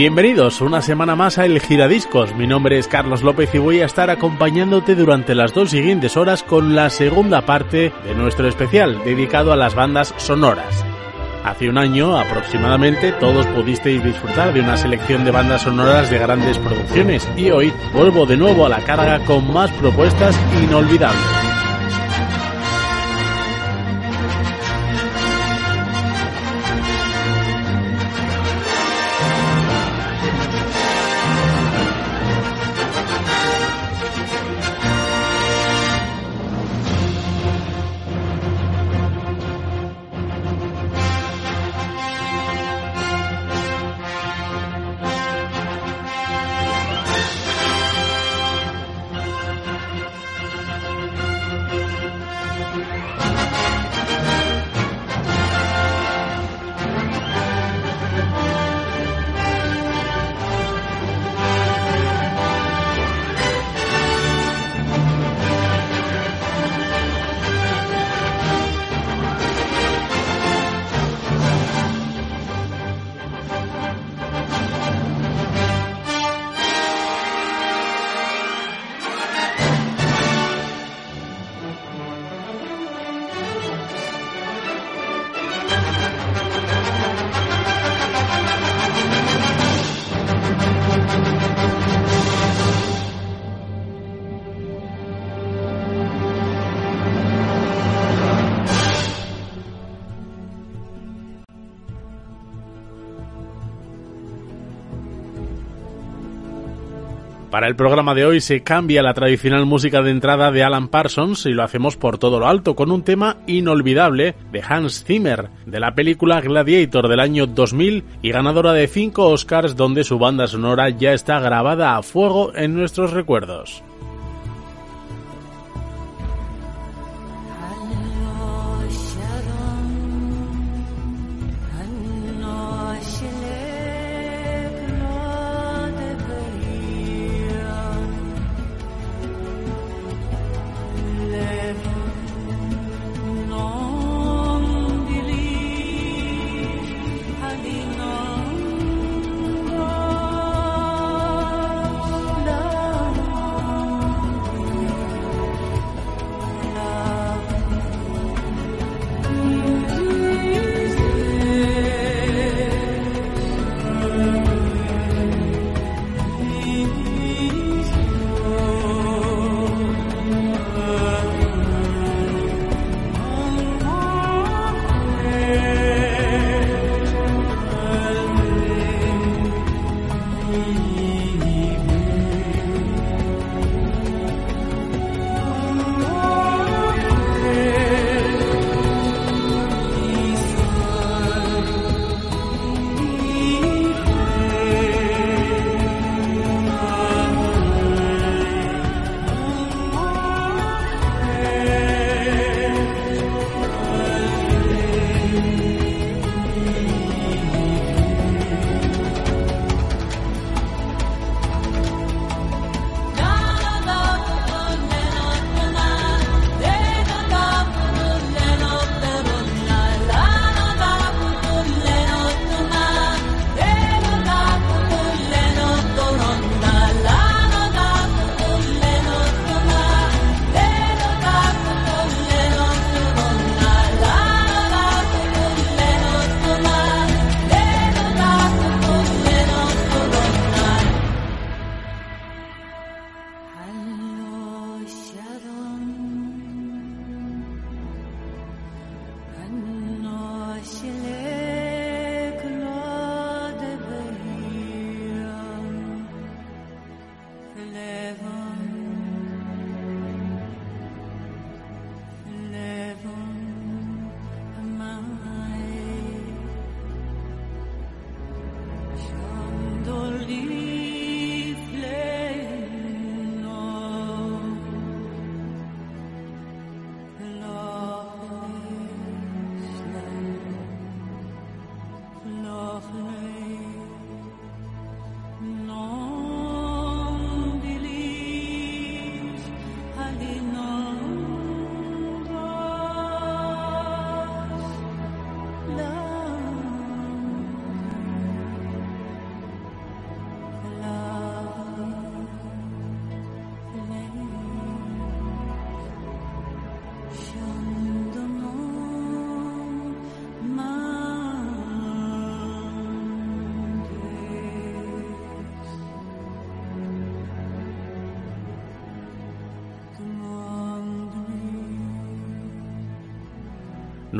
Bienvenidos una semana más a El Giradiscos. Mi nombre es Carlos López y voy a estar acompañándote durante las dos siguientes horas con la segunda parte de nuestro especial dedicado a las bandas sonoras. Hace un año aproximadamente todos pudisteis disfrutar de una selección de bandas sonoras de grandes producciones y hoy vuelvo de nuevo a la carga con más propuestas inolvidables. Para el programa de hoy se cambia la tradicional música de entrada de Alan Parsons y lo hacemos por todo lo alto con un tema inolvidable de Hans Zimmer, de la película Gladiator del año 2000 y ganadora de 5 Oscars donde su banda sonora ya está grabada a fuego en nuestros recuerdos.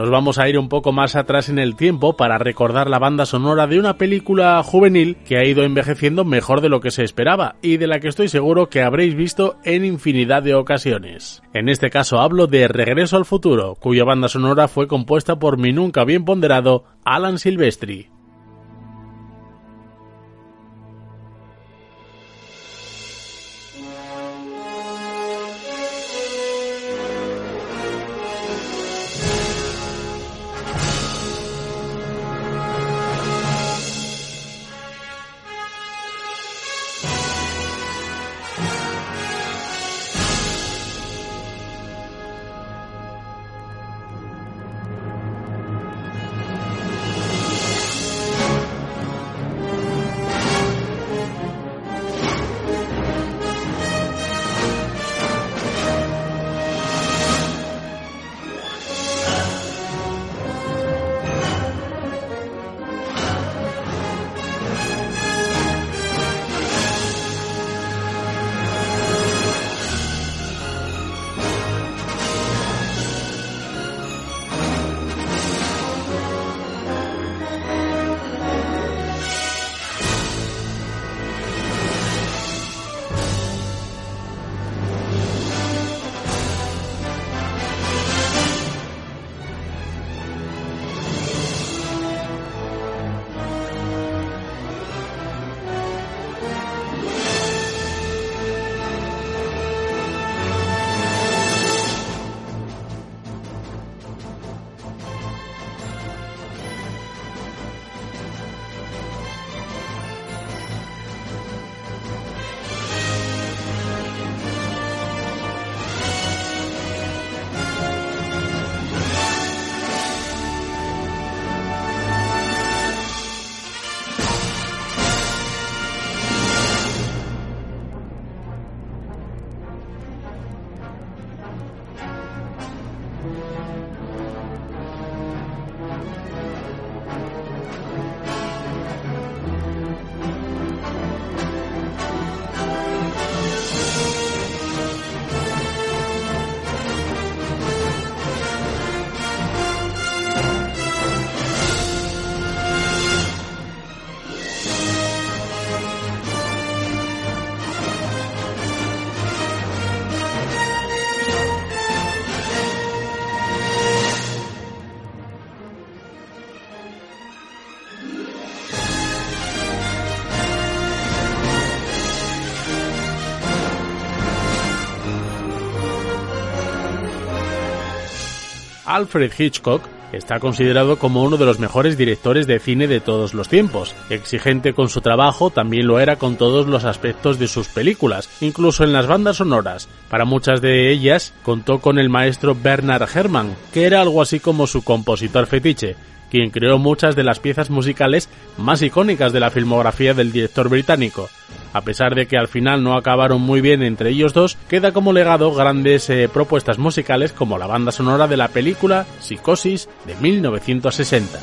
Nos vamos a ir un poco más atrás en el tiempo para recordar la banda sonora de una película juvenil que ha ido envejeciendo mejor de lo que se esperaba y de la que estoy seguro que habréis visto en infinidad de ocasiones. En este caso hablo de Regreso al futuro, cuya banda sonora fue compuesta por mi nunca bien ponderado Alan Silvestri. Alfred Hitchcock está considerado como uno de los mejores directores de cine de todos los tiempos. Exigente con su trabajo, también lo era con todos los aspectos de sus películas, incluso en las bandas sonoras. Para muchas de ellas contó con el maestro Bernard Herrmann, que era algo así como su compositor fetiche, quien creó muchas de las piezas musicales más icónicas de la filmografía del director británico. A pesar de que al final no acabaron muy bien entre ellos dos, queda como legado grandes eh, propuestas musicales como la banda sonora de la película Psicosis de 1960.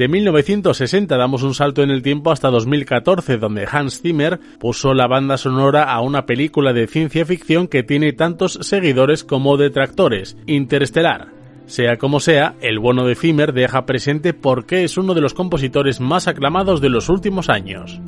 De 1960 damos un salto en el tiempo hasta 2014, donde Hans Zimmer puso la banda sonora a una película de ciencia ficción que tiene tantos seguidores como detractores, Interestelar. Sea como sea, el bueno de Zimmer deja presente por qué es uno de los compositores más aclamados de los últimos años.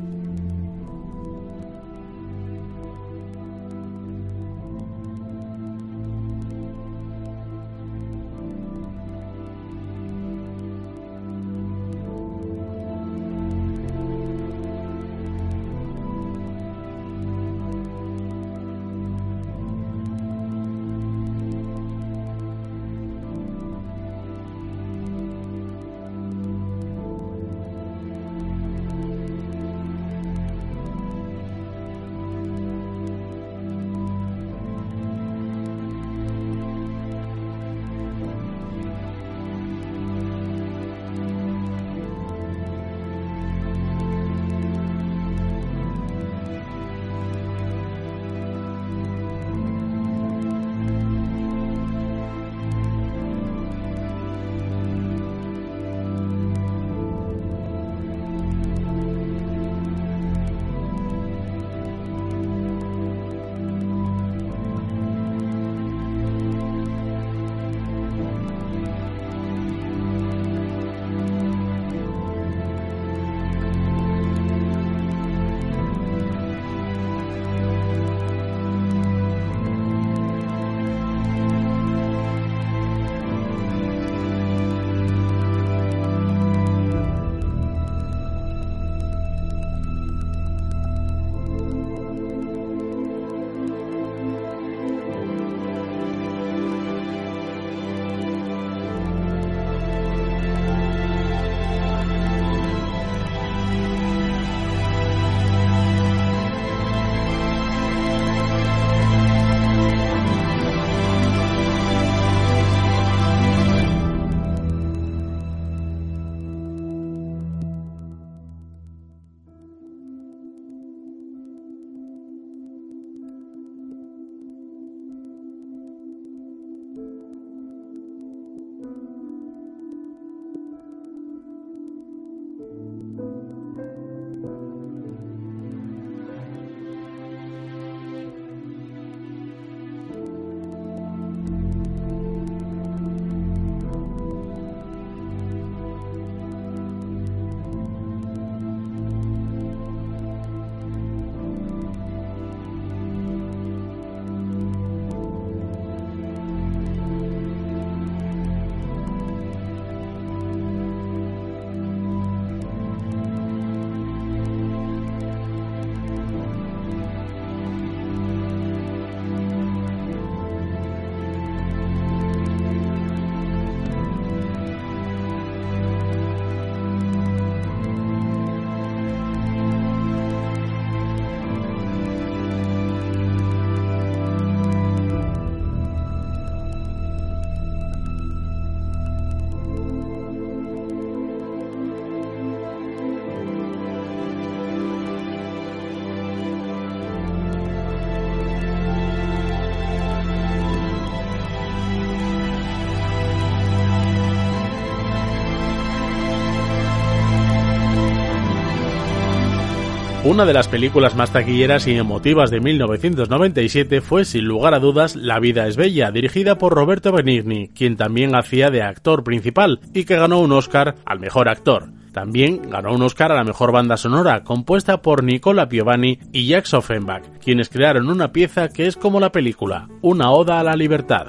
Una de las películas más taquilleras y emotivas de 1997 fue, sin lugar a dudas, La vida es bella, dirigida por Roberto Benigni, quien también hacía de actor principal y que ganó un Oscar al mejor actor. También ganó un Oscar a la mejor banda sonora, compuesta por Nicola Piovani y Jack Offenbach, quienes crearon una pieza que es como la película, una oda a la libertad.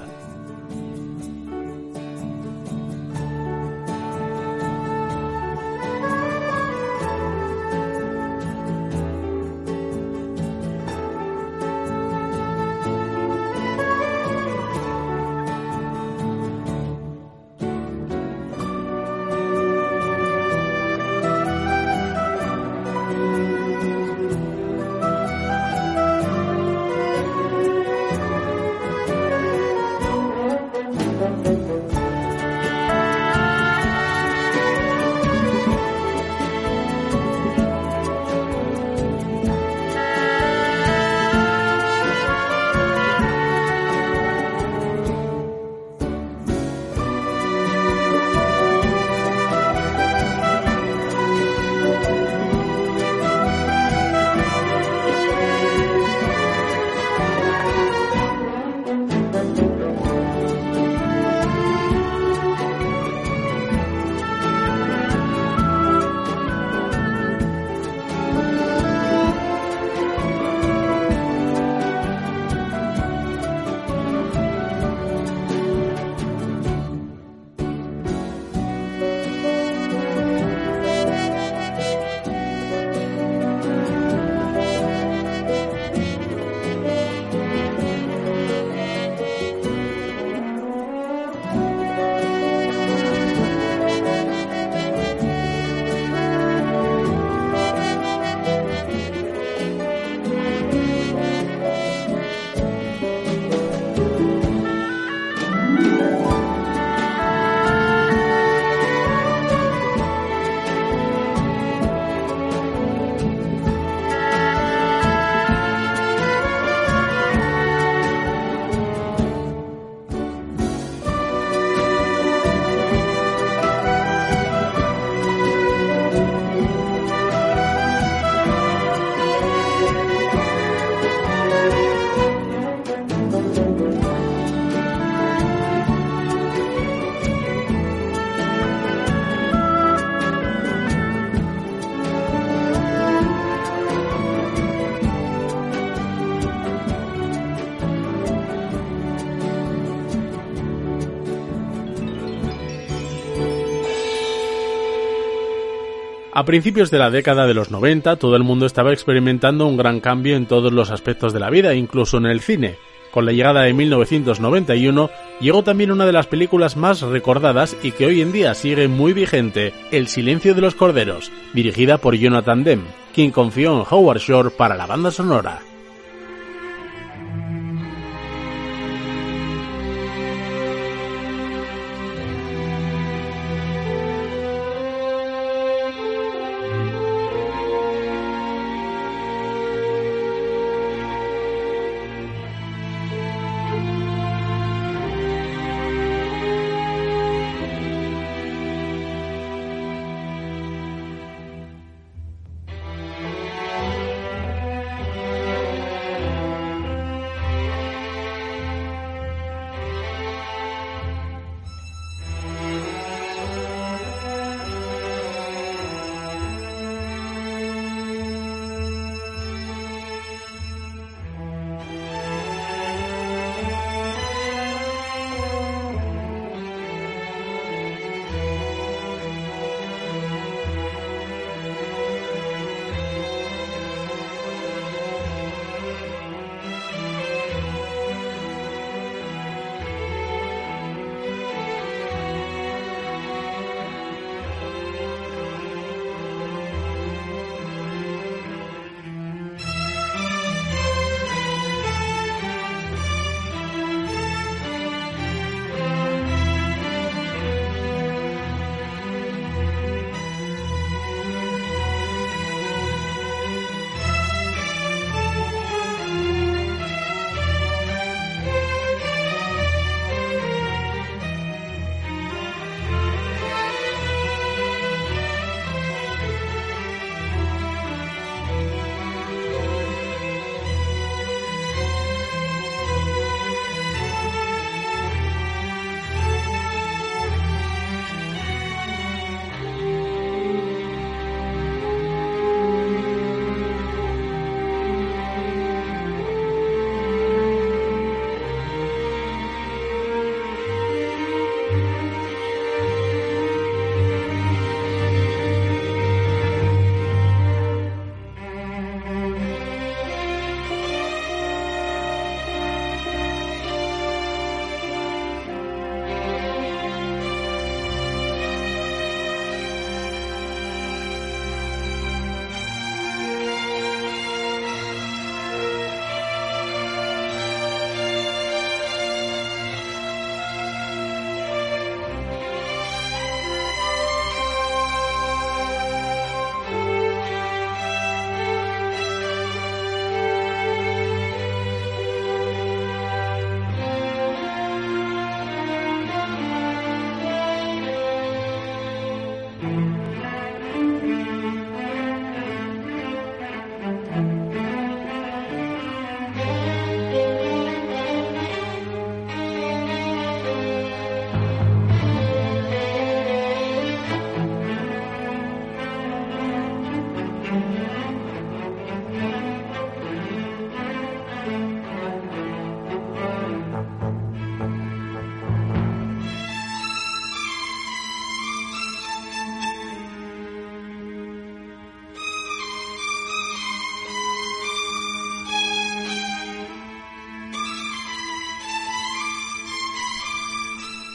A principios de la década de los 90, todo el mundo estaba experimentando un gran cambio en todos los aspectos de la vida, incluso en el cine. Con la llegada de 1991, llegó también una de las películas más recordadas y que hoy en día sigue muy vigente, El silencio de los corderos, dirigida por Jonathan Demme, quien confió en Howard Shore para la banda sonora.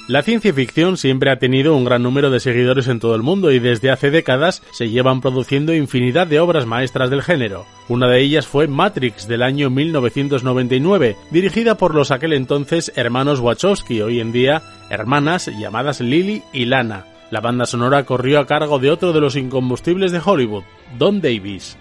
La ciencia ficción siempre ha tenido un gran número de seguidores en todo el mundo y desde hace décadas se llevan produciendo infinidad de obras maestras del género. Una de ellas fue Matrix del año 1999, dirigida por los aquel entonces hermanos Wachowski, hoy en día hermanas llamadas Lily y Lana. La banda sonora corrió a cargo de otro de los incombustibles de Hollywood, Don Davis.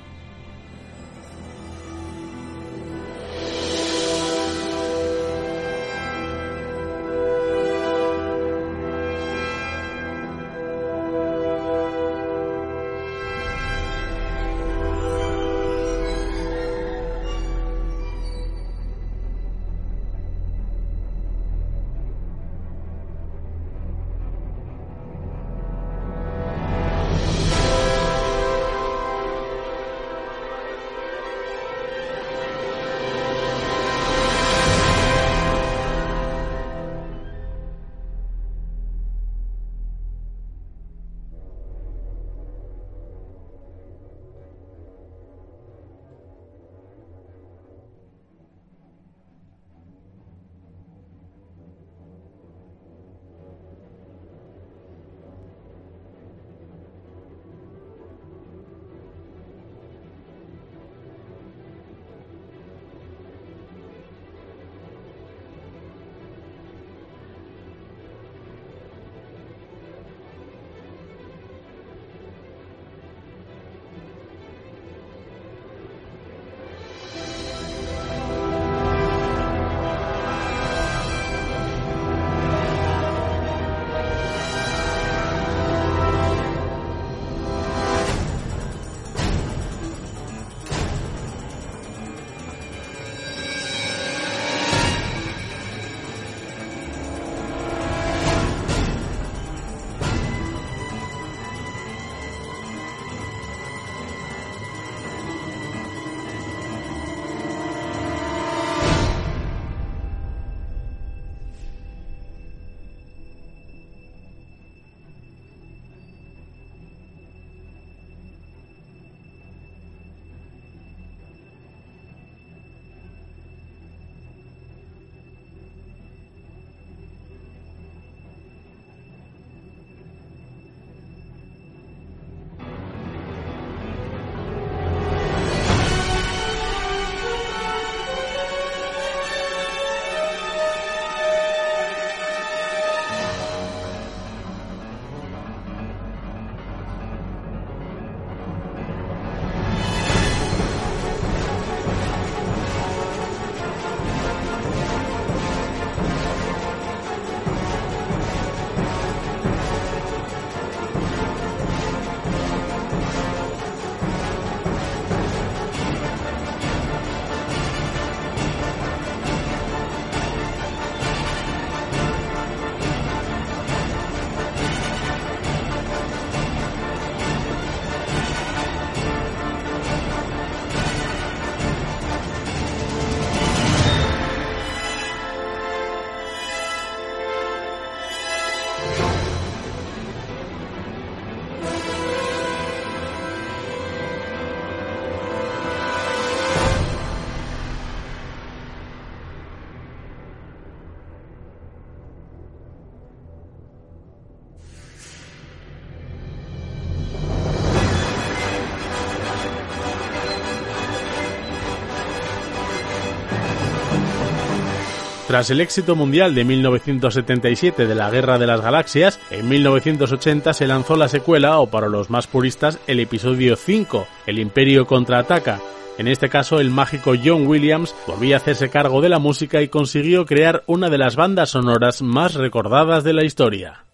Tras el éxito mundial de 1977 de la Guerra de las Galaxias, en 1980 se lanzó la secuela, o para los más puristas, el episodio 5, El Imperio contraataca. En este caso, el mágico John Williams volvía a hacerse cargo de la música y consiguió crear una de las bandas sonoras más recordadas de la historia.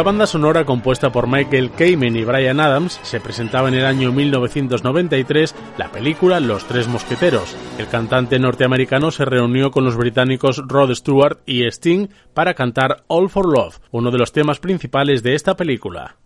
La banda sonora compuesta por Michael Kamen y Brian Adams, se presentaba en el año 1993 la película Los Tres Mosqueteros. El cantante norteamericano se reunió con los británicos Rod Stewart y Sting para cantar All for Love, uno de los temas principales de esta película.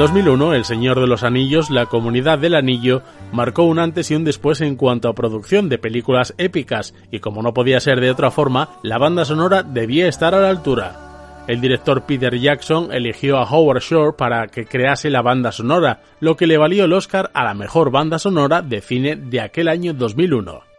2001, El Señor de los Anillos, la Comunidad del Anillo, marcó un antes y un después en cuanto a producción de películas épicas, y como no podía ser de otra forma, la banda sonora debía estar a la altura. El director Peter Jackson eligió a Howard Shore para que crease la banda sonora, lo que le valió el Oscar a la mejor banda sonora de cine de aquel año 2001.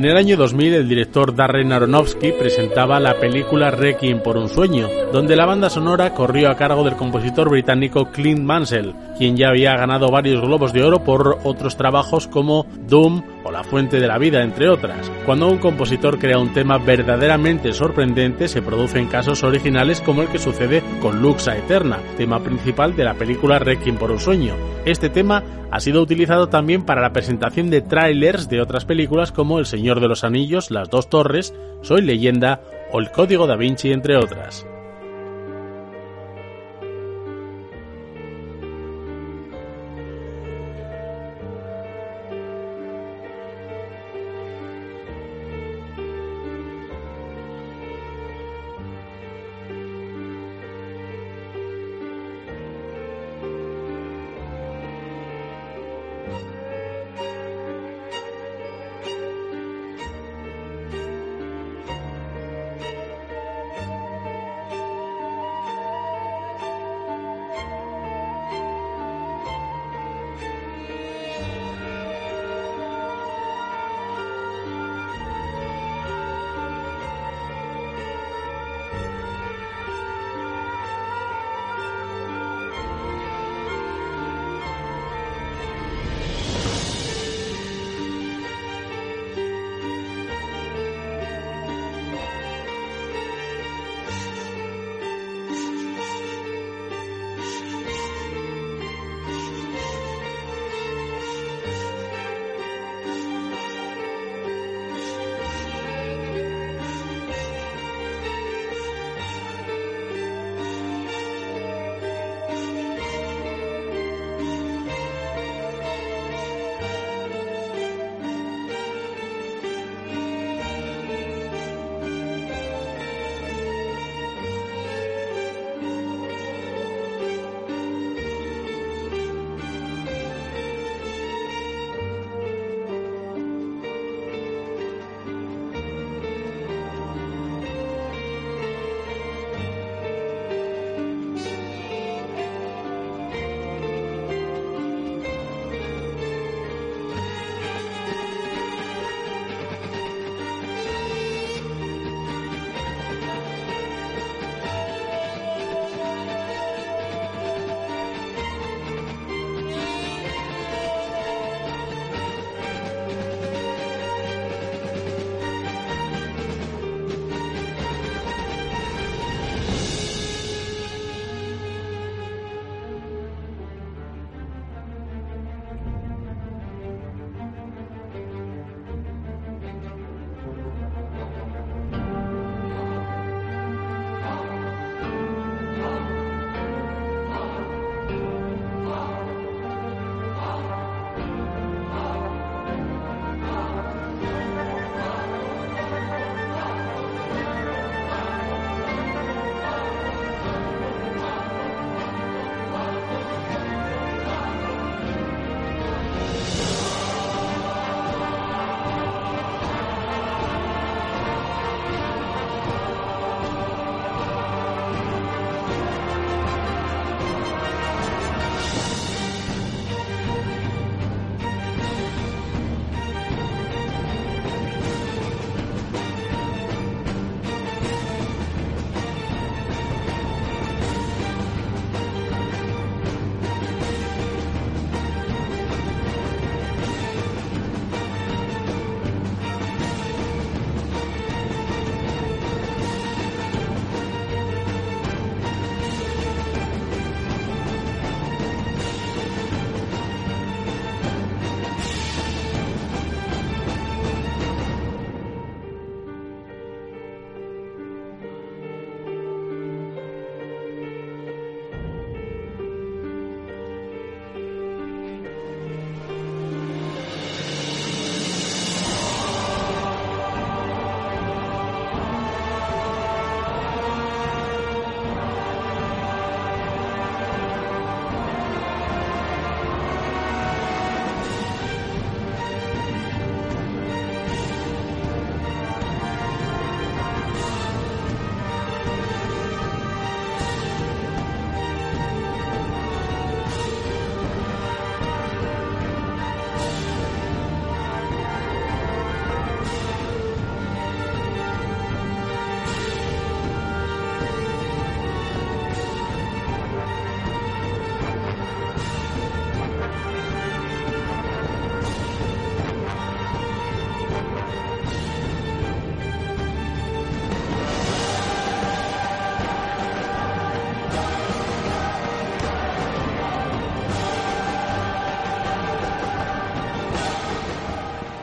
En el año 2000 el director Darren Aronofsky presentaba la película Requiem por un sueño, donde la banda sonora corrió a cargo del compositor británico Clint Mansell, quien ya había ganado varios globos de oro por otros trabajos como Doom Fuente de la Vida, entre otras. Cuando un compositor crea un tema verdaderamente sorprendente, se producen casos originales como el que sucede con Luxa Eterna, tema principal de la película Requiem por un sueño. Este tema ha sido utilizado también para la presentación de trailers de otras películas como El Señor de los Anillos, Las Dos Torres, Soy Leyenda o El Código da Vinci, entre otras.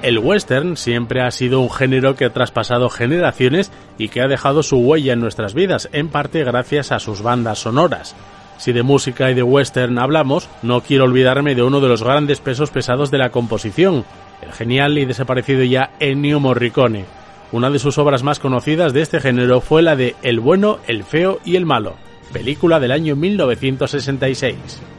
El western siempre ha sido un género que ha traspasado generaciones y que ha dejado su huella en nuestras vidas, en parte gracias a sus bandas sonoras. Si de música y de western hablamos, no quiero olvidarme de uno de los grandes pesos pesados de la composición, el genial y desaparecido ya Ennio Morricone. Una de sus obras más conocidas de este género fue la de El bueno, el feo y el malo, película del año 1966.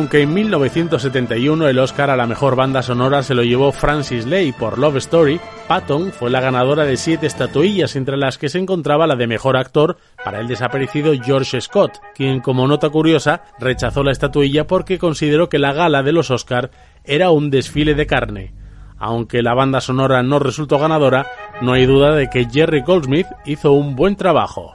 Aunque en 1971 el Oscar a la mejor banda sonora se lo llevó Francis Lay por Love Story, Patton fue la ganadora de siete estatuillas entre las que se encontraba la de mejor actor para el desaparecido George Scott, quien como nota curiosa rechazó la estatuilla porque consideró que la gala de los Oscar era un desfile de carne. Aunque la banda sonora no resultó ganadora, no hay duda de que Jerry Goldsmith hizo un buen trabajo.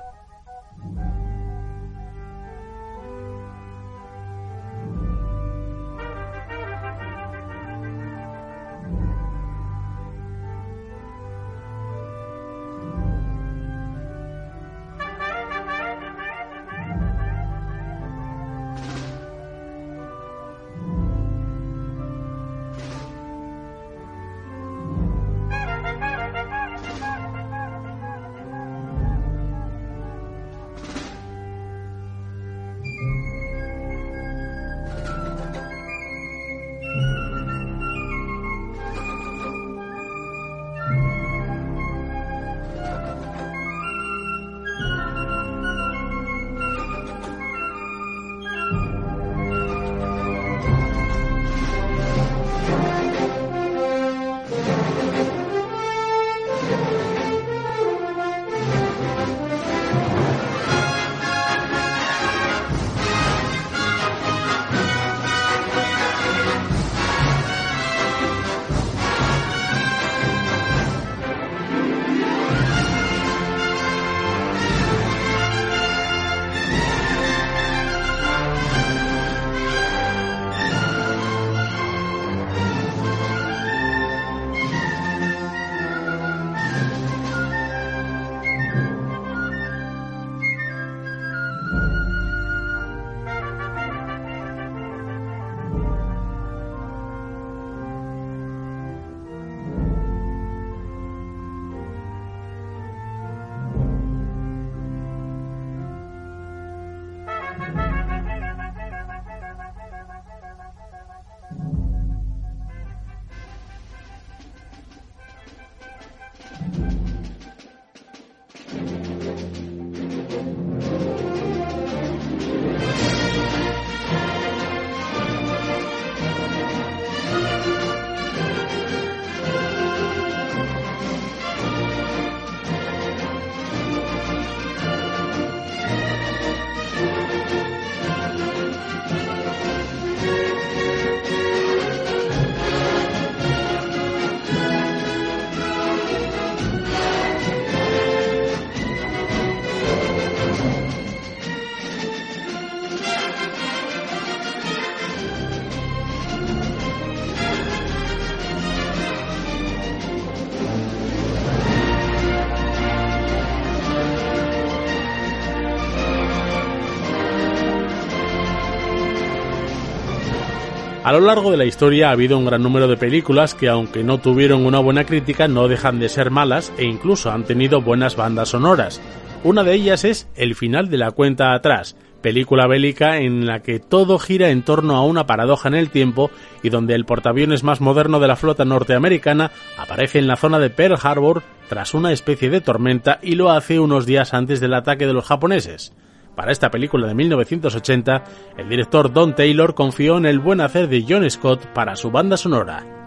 A lo largo de la historia ha habido un gran número de películas que aunque no tuvieron una buena crítica no dejan de ser malas e incluso han tenido buenas bandas sonoras. Una de ellas es El final de la cuenta atrás, película bélica en la que todo gira en torno a una paradoja en el tiempo y donde el portaaviones más moderno de la flota norteamericana aparece en la zona de Pearl Harbor tras una especie de tormenta y lo hace unos días antes del ataque de los japoneses. Para esta película de 1980, el director Don Taylor confió en el buen hacer de John Scott para su banda sonora.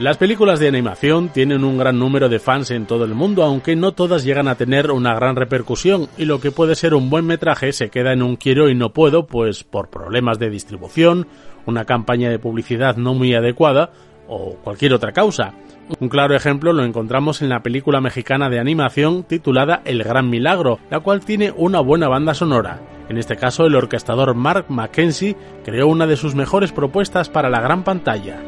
Las películas de animación tienen un gran número de fans en todo el mundo, aunque no todas llegan a tener una gran repercusión, y lo que puede ser un buen metraje se queda en un quiero y no puedo, pues por problemas de distribución, una campaña de publicidad no muy adecuada o cualquier otra causa. Un claro ejemplo lo encontramos en la película mexicana de animación titulada El Gran Milagro, la cual tiene una buena banda sonora. En este caso, el orquestador Mark Mackenzie creó una de sus mejores propuestas para la gran pantalla.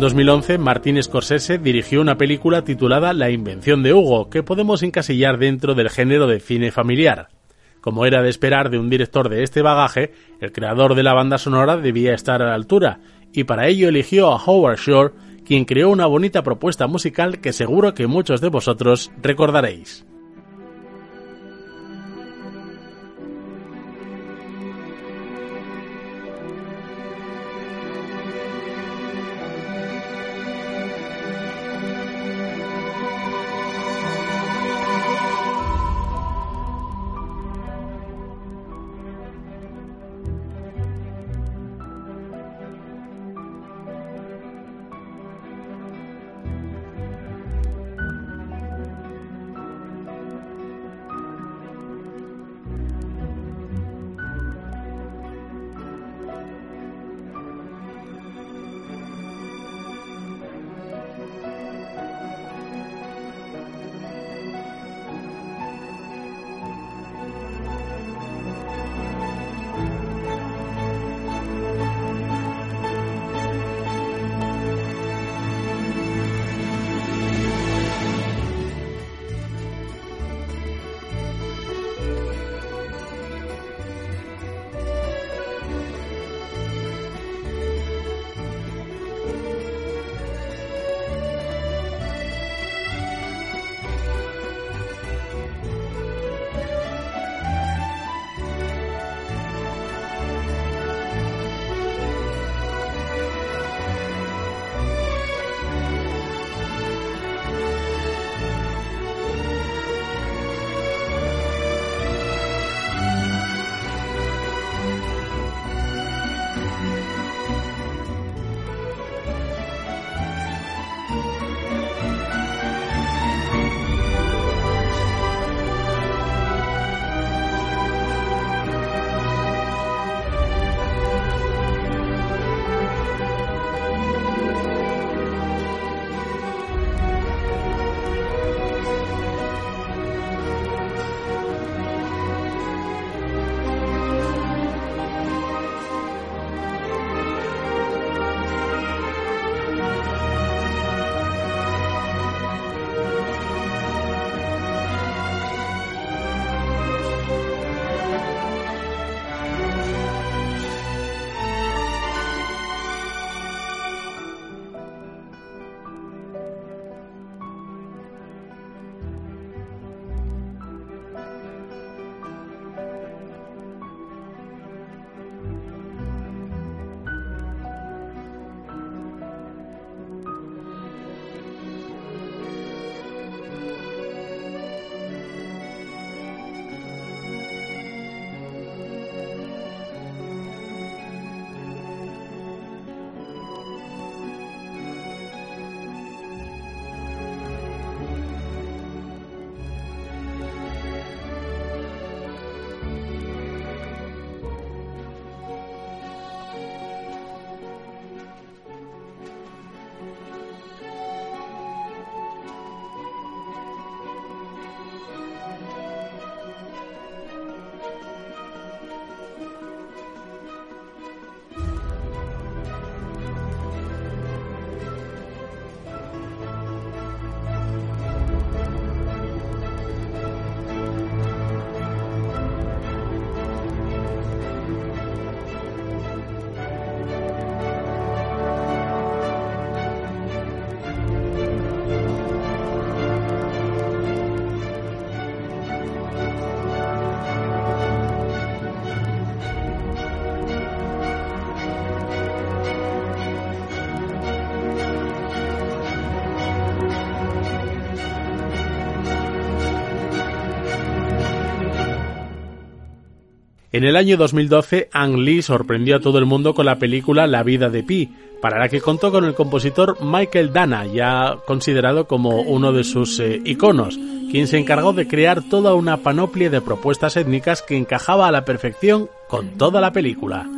En 2011, Martin Scorsese dirigió una película titulada La invención de Hugo, que podemos encasillar dentro del género de cine familiar. Como era de esperar de un director de este bagaje, el creador de la banda sonora debía estar a la altura, y para ello eligió a Howard Shore, quien creó una bonita propuesta musical que seguro que muchos de vosotros recordaréis. En el año 2012, Ang Lee sorprendió a todo el mundo con la película La vida de Pi, para la que contó con el compositor Michael Dana, ya considerado como uno de sus eh, iconos, quien se encargó de crear toda una panoplia de propuestas étnicas que encajaba a la perfección con toda la película.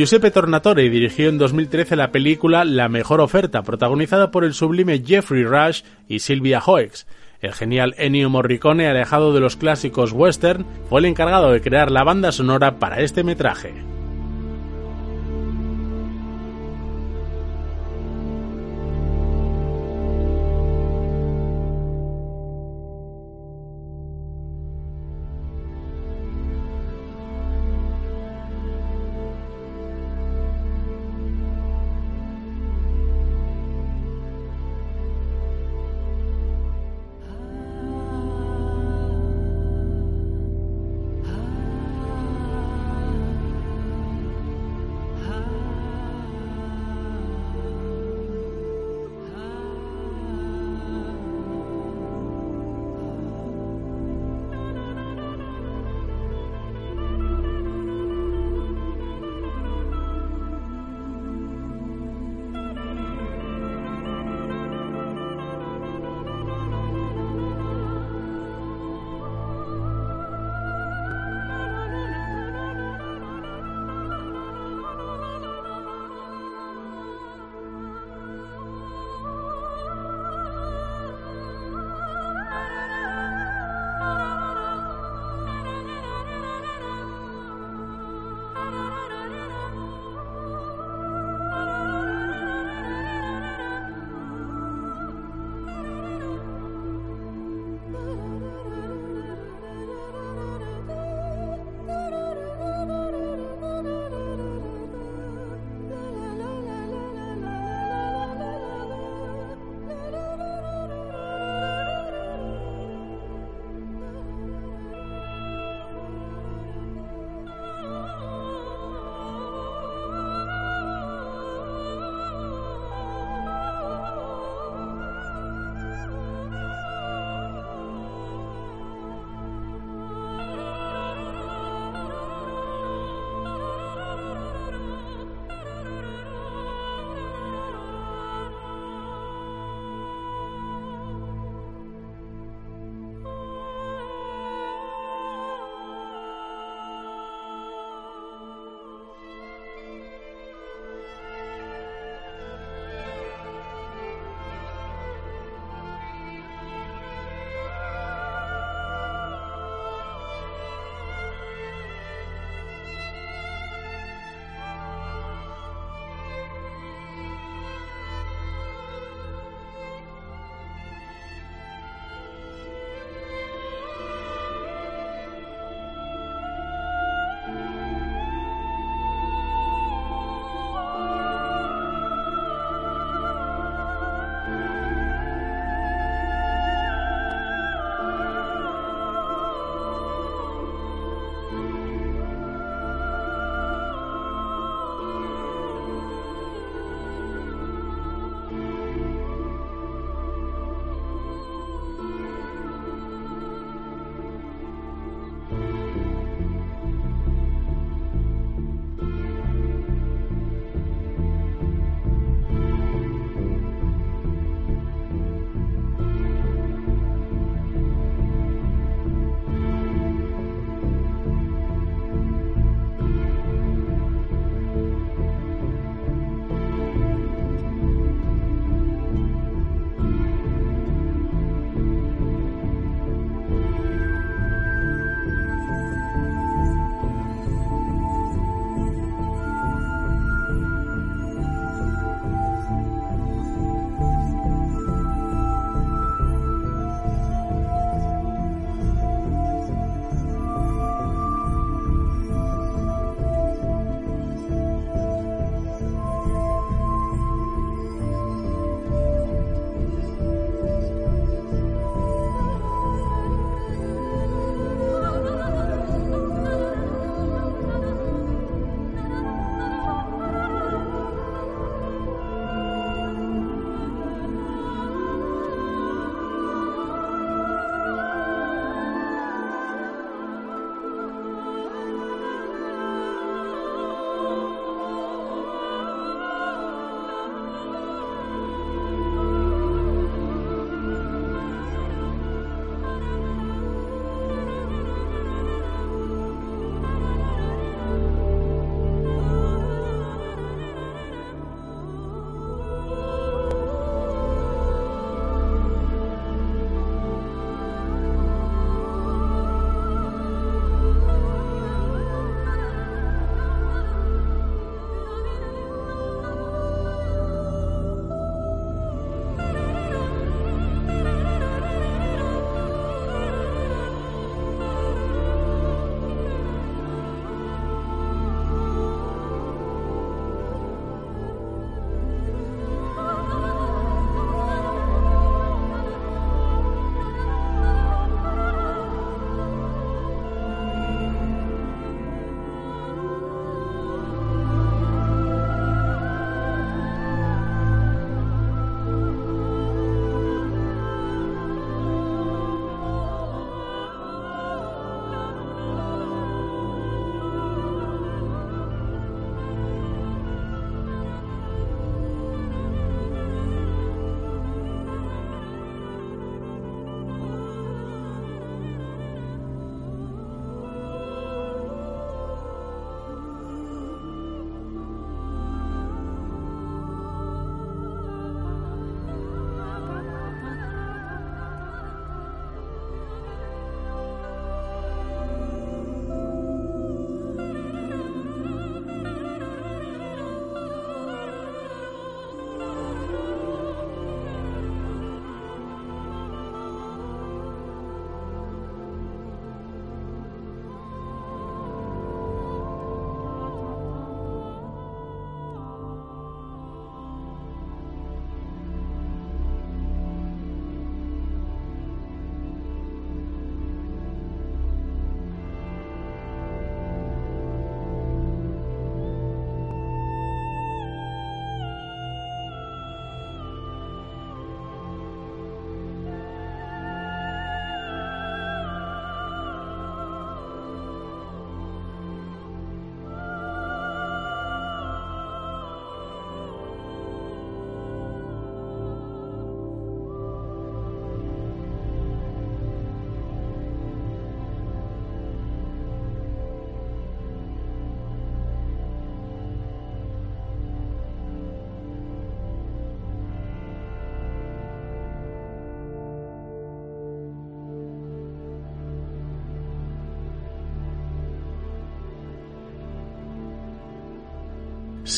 Giuseppe Tornatore dirigió en 2013 la película La mejor oferta, protagonizada por el sublime Jeffrey Rush y Sylvia Hoeks. El genial Ennio Morricone, alejado de los clásicos western, fue el encargado de crear la banda sonora para este metraje.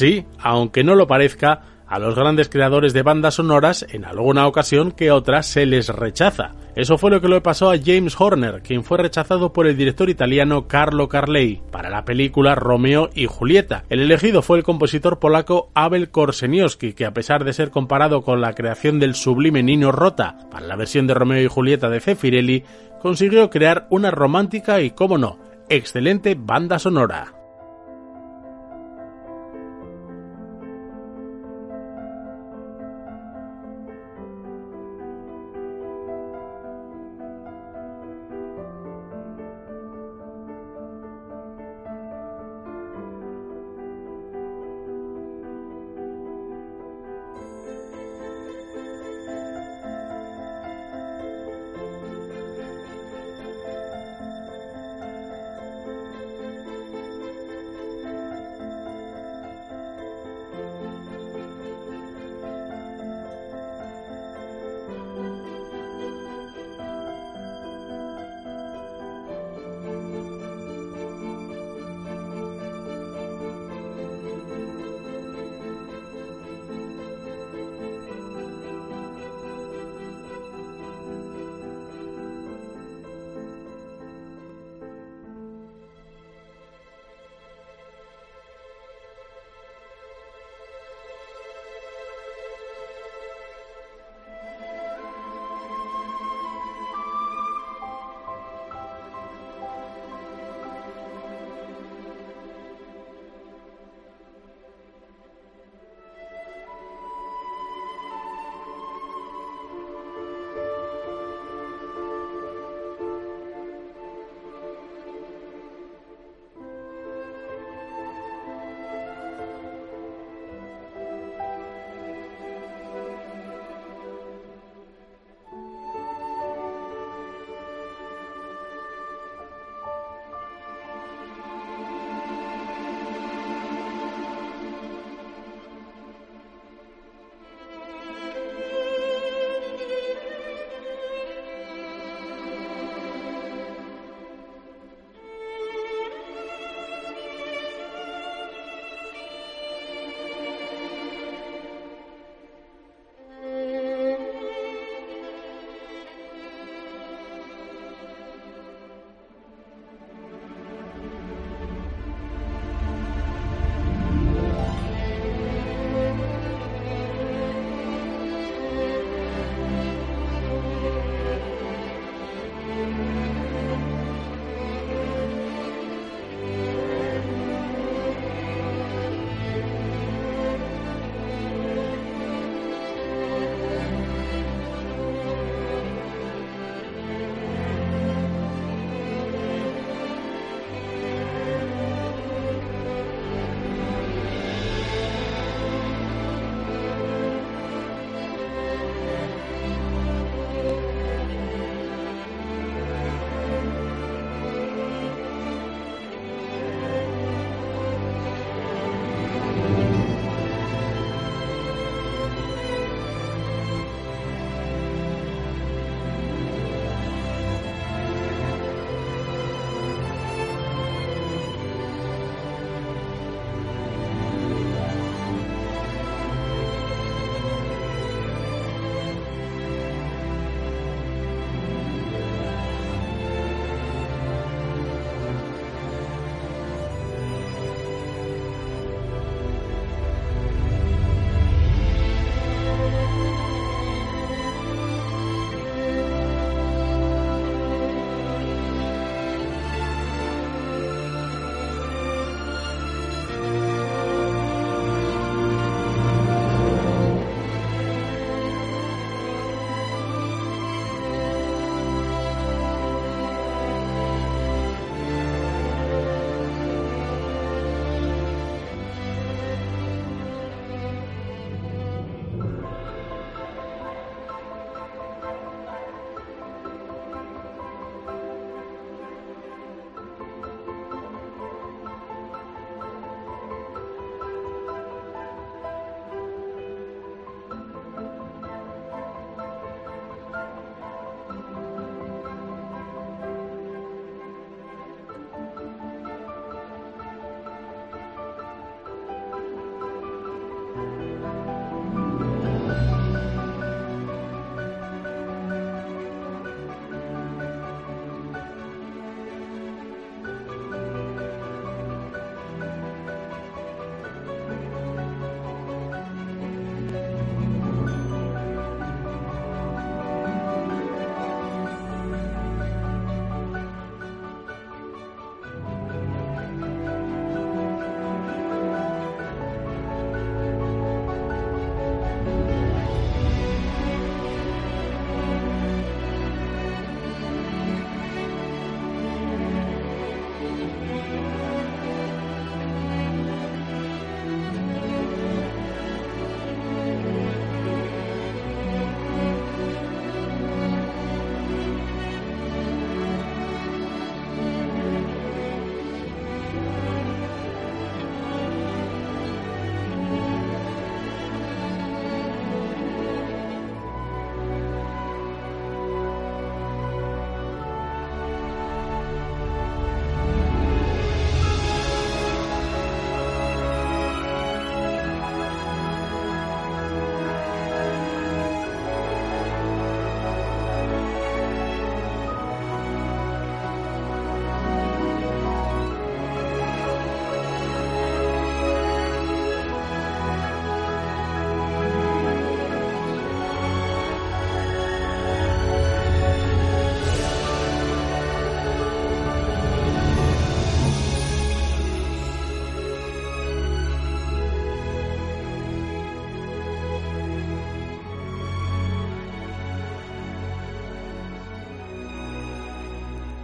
Sí, aunque no lo parezca, a los grandes creadores de bandas sonoras en alguna ocasión que otra se les rechaza. Eso fue lo que le pasó a James Horner, quien fue rechazado por el director italiano Carlo Carlei para la película Romeo y Julieta. El elegido fue el compositor polaco Abel Korseniowski, que a pesar de ser comparado con la creación del sublime Nino Rota para la versión de Romeo y Julieta de Cefirelli, consiguió crear una romántica y, cómo no, excelente banda sonora.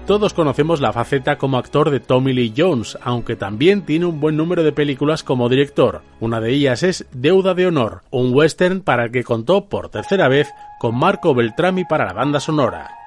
Todos conocemos la faceta como actor de Tommy Lee Jones, aunque también tiene un buen número de películas como director. Una de ellas es Deuda de Honor, un western para el que contó por tercera vez con Marco Beltrami para la banda sonora.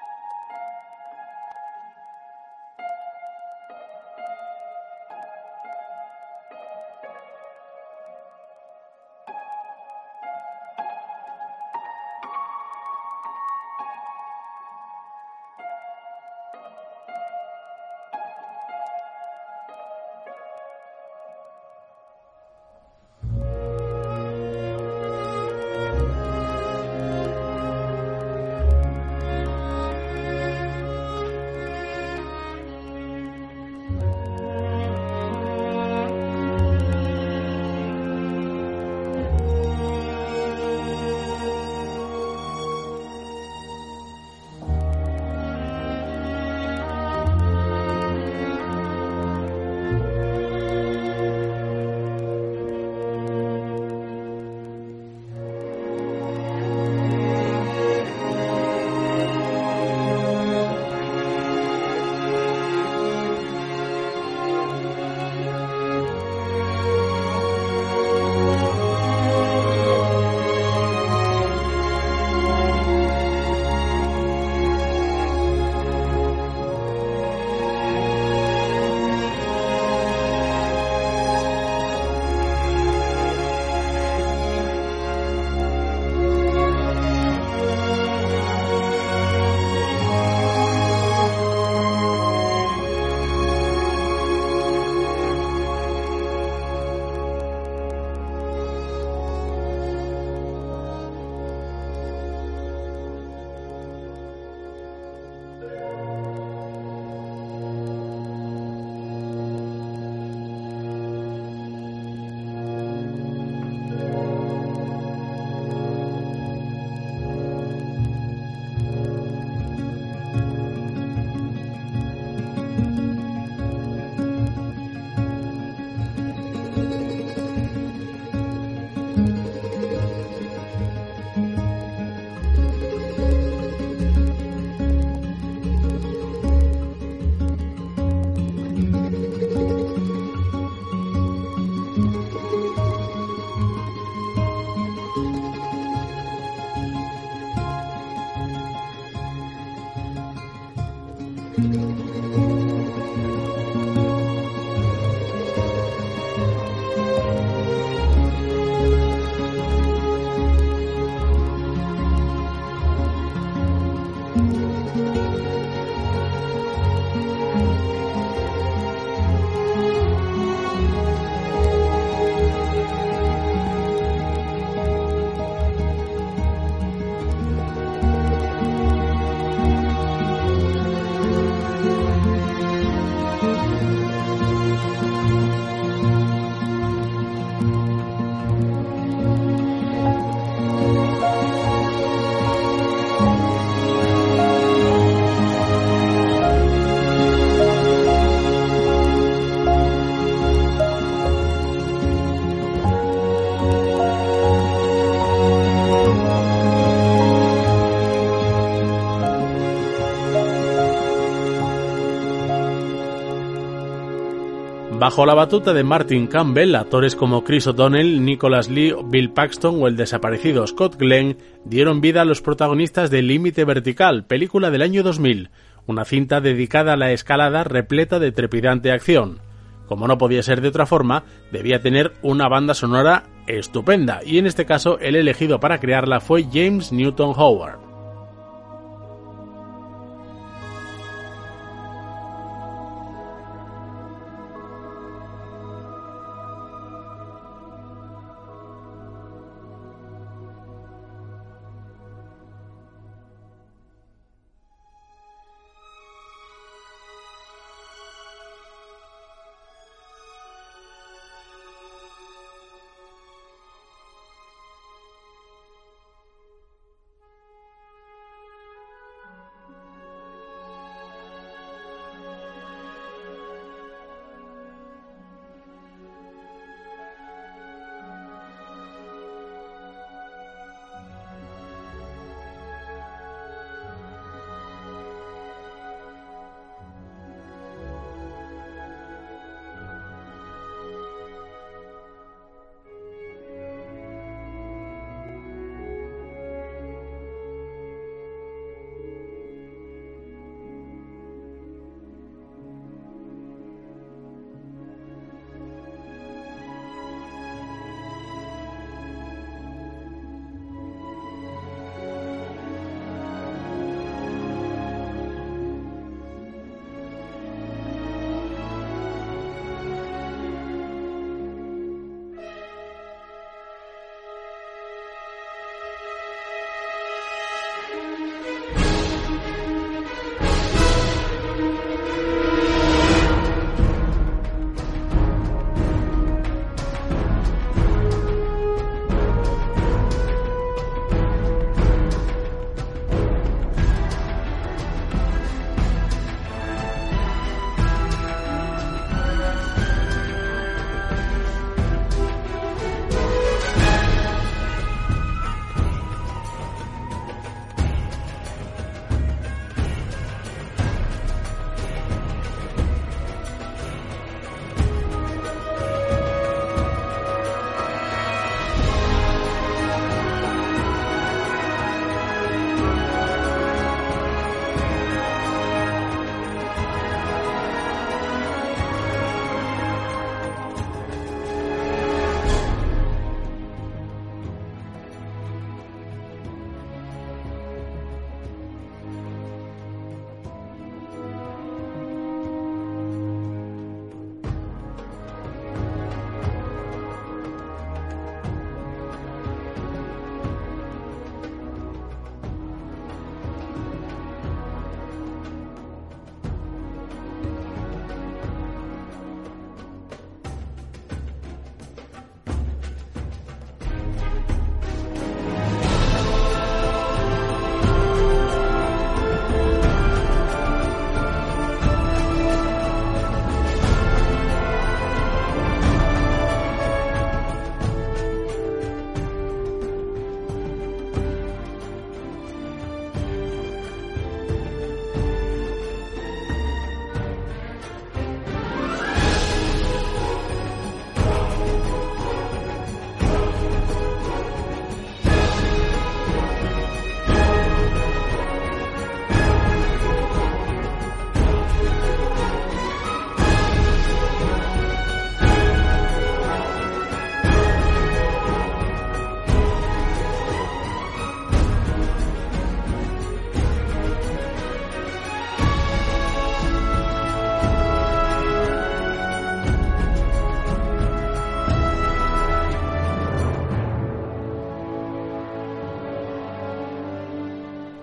Bajo la batuta de Martin Campbell, actores como Chris O'Donnell, Nicholas Lee, Bill Paxton o el desaparecido Scott Glenn dieron vida a los protagonistas de Límite Vertical, película del año 2000, una cinta dedicada a la escalada repleta de trepidante acción. Como no podía ser de otra forma, debía tener una banda sonora estupenda, y en este caso el elegido para crearla fue James Newton Howard.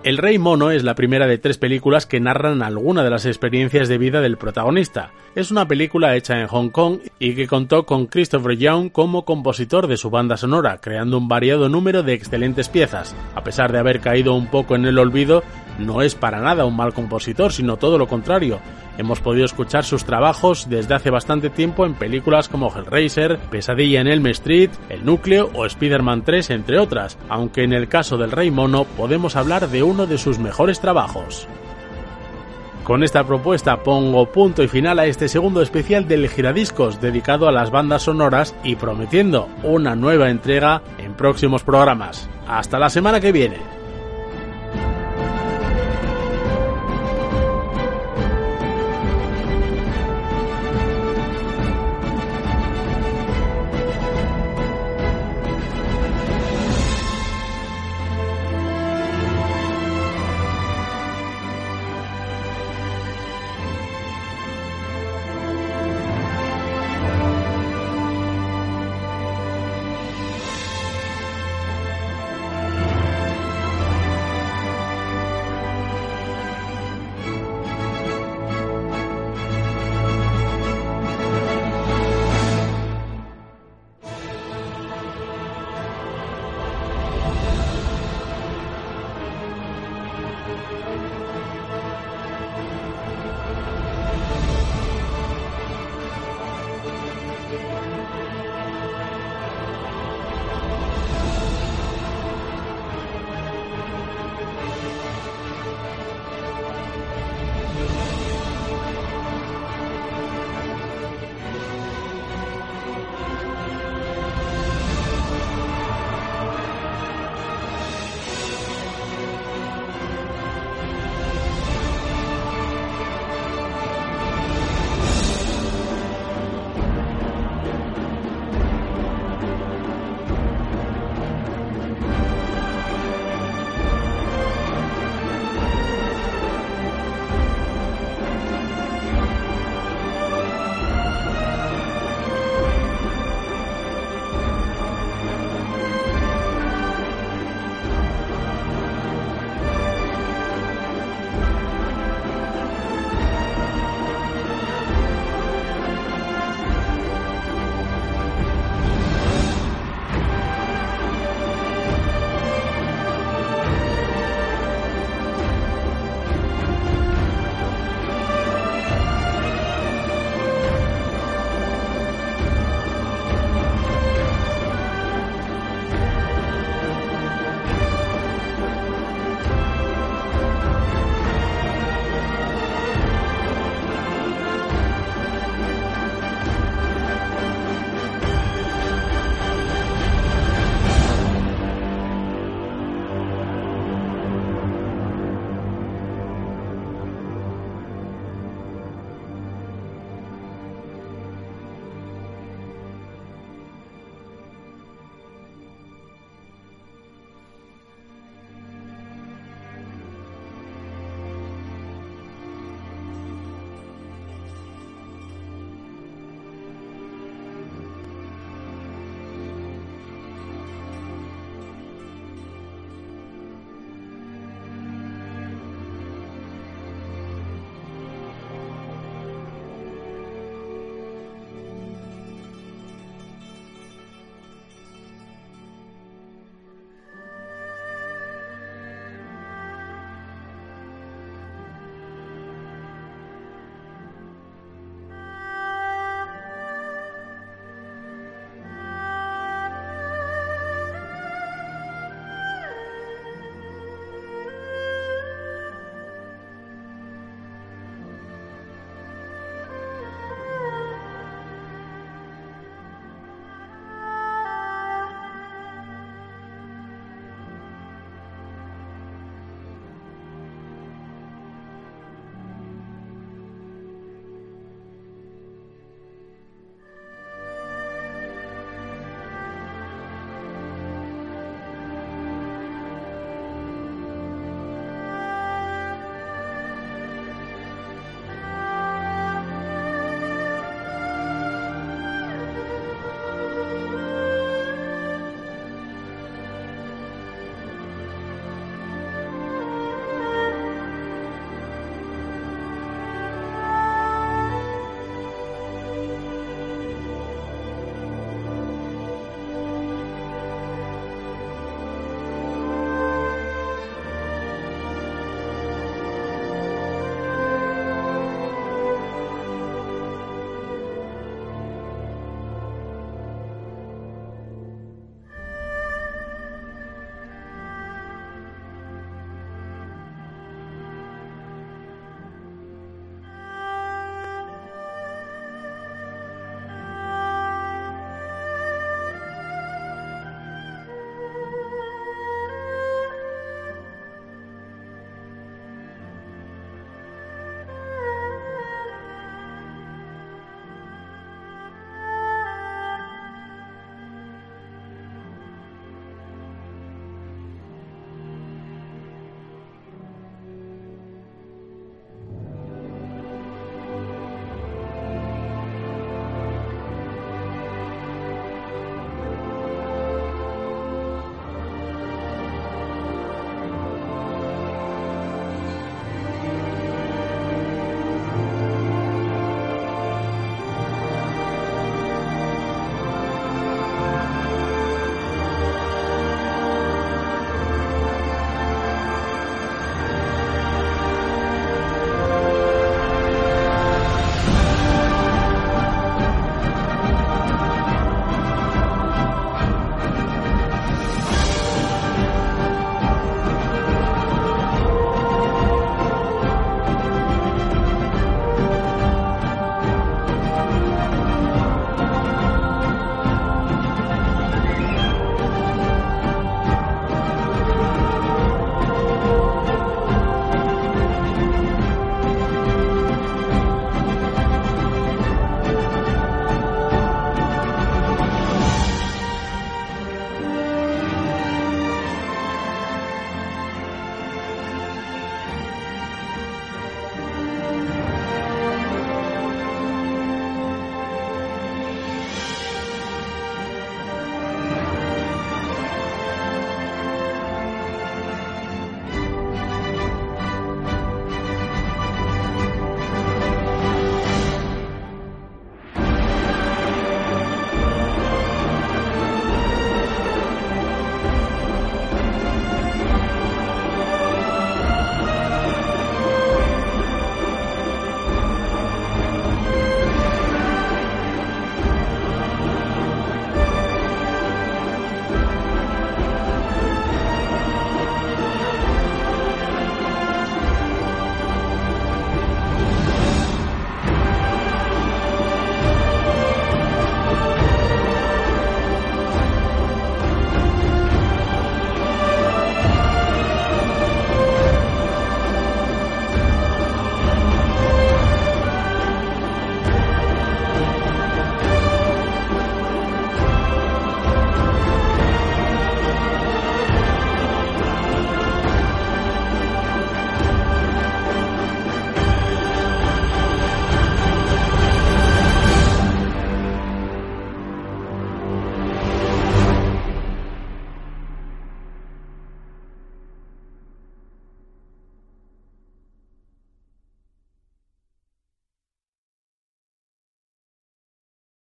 El Rey Mono es la primera de tres películas que narran alguna de las experiencias de vida del protagonista. Es una película hecha en Hong Kong y que contó con Christopher Young como compositor de su banda sonora, creando un variado número de excelentes piezas. A pesar de haber caído un poco en el olvido, no es para nada un mal compositor, sino todo lo contrario. Hemos podido escuchar sus trabajos desde hace bastante tiempo en películas como Hellraiser, Pesadilla en Elm Street, El Núcleo o Spider-Man 3, entre otras, aunque en el caso del Rey Mono podemos hablar de uno de sus mejores trabajos. Con esta propuesta pongo punto y final a este segundo especial del Giradiscos dedicado a las bandas sonoras y prometiendo una nueva entrega en próximos programas. Hasta la semana que viene.